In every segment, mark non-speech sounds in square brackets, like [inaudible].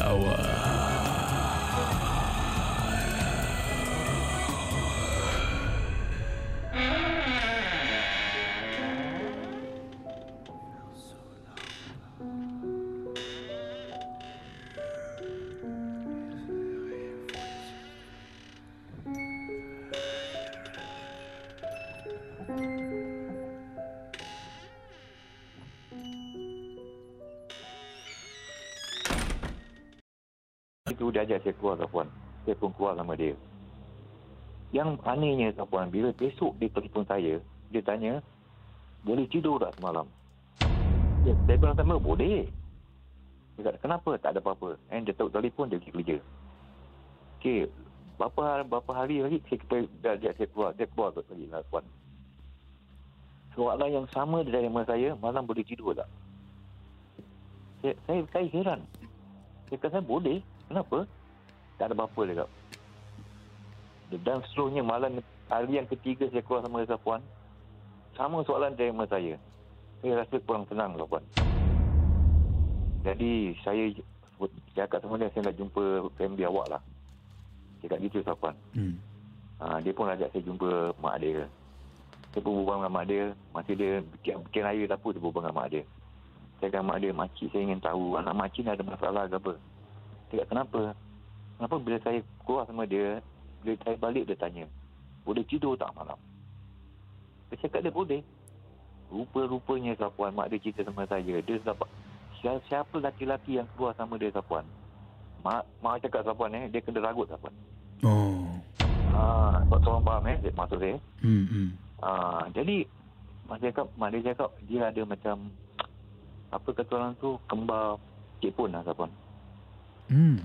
Lawan. Itu dia ajak saya keluar Puan. Saya pun keluar sama dia. Yang anehnya Puan, bila besok dia telefon saya, dia tanya, boleh tidur tak semalam? Ya, saya bilang sama, boleh. Dia kata, kenapa? Tak ada apa-apa. And dia tahu telefon, dia pergi kerja. Okey, berapa, hari- berapa hari lagi, saya dah ajak saya keluar. Saya keluar tu lagi lah, Puan. Soalan yang sama dari sama saya, malam boleh tidur tak? Saya, saya, saya heran. Dia kata, saya boleh. Kenapa? Tak ada apa-apa dia kata. Dan seterusnya malam hari yang ketiga saya keluar sama Reza Puan. Sama soalan dari sama saya. Saya rasa kurang tenang lah Puan. Jadi saya cakap sama dia saya nak jumpa family awak lah. Cakap gitu lah Puan. Hmm. Ha, dia pun ajak saya jumpa mak dia. Saya pun berbual dengan mak dia. Masa dia bikin, bikin raya tak apa, dia berbual dengan mak dia. Saya kata mak dia, makcik saya ingin tahu anak makcik ni ada masalah ke apa. Kata, kenapa? Kenapa bila saya keluar sama dia, bila saya balik dia tanya, boleh tidur tak malam? Saya cakap dia boleh. Rupa-rupanya Sapuan, mak dia cerita sama saya. Dia dapat, siapa, laki-laki yang keluar sama dia Sapuan? Mak, mak cakap Sapuan eh, dia kena ragut Sapuan. Oh. Ah, sebab seorang faham eh, maksud saya. Hmm. hmm. Ah, jadi mak dia cakap, mak dia cakap dia ada macam apa kata orang tu kembar cik pun lah Sapuan. Hmm.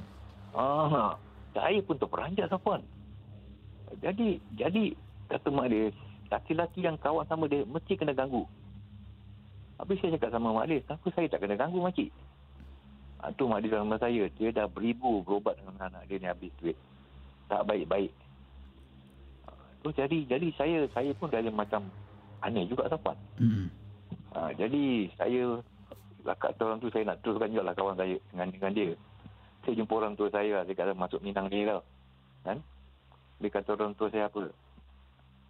Ah, saya pun terperanjat Sapuan. Jadi jadi kata mak dia laki-laki yang kawan sama dia mesti kena ganggu. Habis saya cakap sama mak dia, kenapa saya tak kena ganggu makcik? Ha, tu mak dia sama saya, dia dah beribu berobat dengan anak dia ni habis duit. Tak baik-baik. Ha, tu jadi jadi saya saya pun dah macam aneh juga Sapuan. Hmm. Ha, jadi saya kata orang tu saya nak teruskan juga lah kawan saya dengan, dengan dia. Saya jumpa orang tua saya lah. Dia kata masuk Minang ni tau. Kan? Dia kata orang tua saya apa?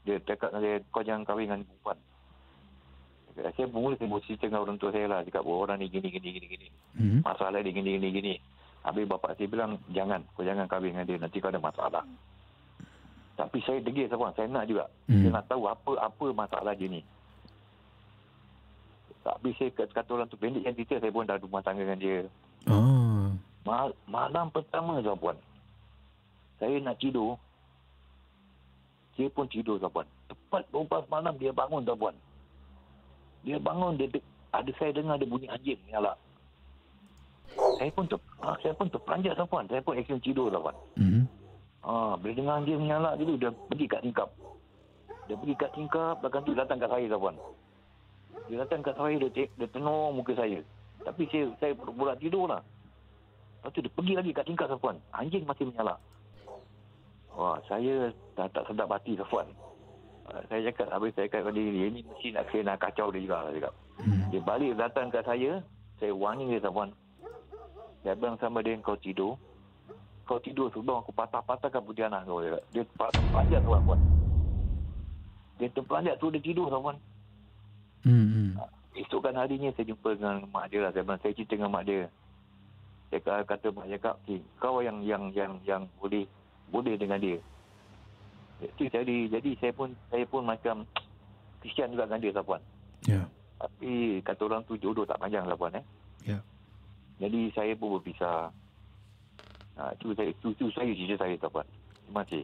Dia cakap dengan saya, kau jangan kahwin dengan perempuan. Dia saya mula saya bercerita dengan orang tua saya lah. Dia kata, oh, orang ni gini, gini, gini, gini. Hmm. Masalah dia gini, gini, gini. Habis bapak saya bilang, jangan. Kau jangan kahwin dengan dia. Nanti kau ada masalah. Tapi saya degil Sapuan. Saya nak juga. Hmm. Saya nak tahu apa apa masalah dia ni. Tapi saya kata, orang tu pendek yang cerita saya pun dah rumah tangga dengan dia. Ah. Mal, malam pertama Zabuan. Saya nak tidur. Dia pun tidur Zabuan. Tepat 12 malam dia bangun Zabuan. Dia bangun dia de- ada saya dengar ada bunyi anjing nyala. Saya pun ter, ah, saya pun terperanjat Zabuan. Saya pun action tidur Zabuan. Hmm. Ah, bila dengar anjing menyala dulu dia pergi kat tingkap. Dia pergi kat tingkap, belakang tu datang kat saya tuan. Dia datang kat saya, dia, dia tenung muka saya. Tapi saya saya pura tidur lah. Lepas tu dia pergi lagi kat tingkap tuan. Anjing masih menyala. Wah, saya dah tak sedap hati tuan. Uh, saya cakap, habis saya cakap kepada dia, ini mesti nak saya nak kacau dia juga. Saya cakap. Hmm. Dia balik datang kat saya, saya warning dia tuan. Saya bilang sama dia, kau tidur. Kau tidur sebelum aku patah-patahkan putih anak kau. Dia, dia panjat tuan puan. Dia terpelanjat tu dia tidur tuan. Hmm. hmm. Esokkan harinya saya jumpa dengan mak dia lah. Saya, bilang, saya cerita dengan mak dia. Saya kata, mak dia, kak, okay, kau yang yang yang yang boleh boleh dengan dia. Jadi, jadi, jadi saya pun saya pun macam [tsk] kesian juga dengan dia lah puan. Ya. Tapi kata orang tu jodoh tak panjang lah puan eh. Ya. Jadi saya pun berpisah. Ha, itu saya itu, itu saya cerita saya tu puan. Terima kasih.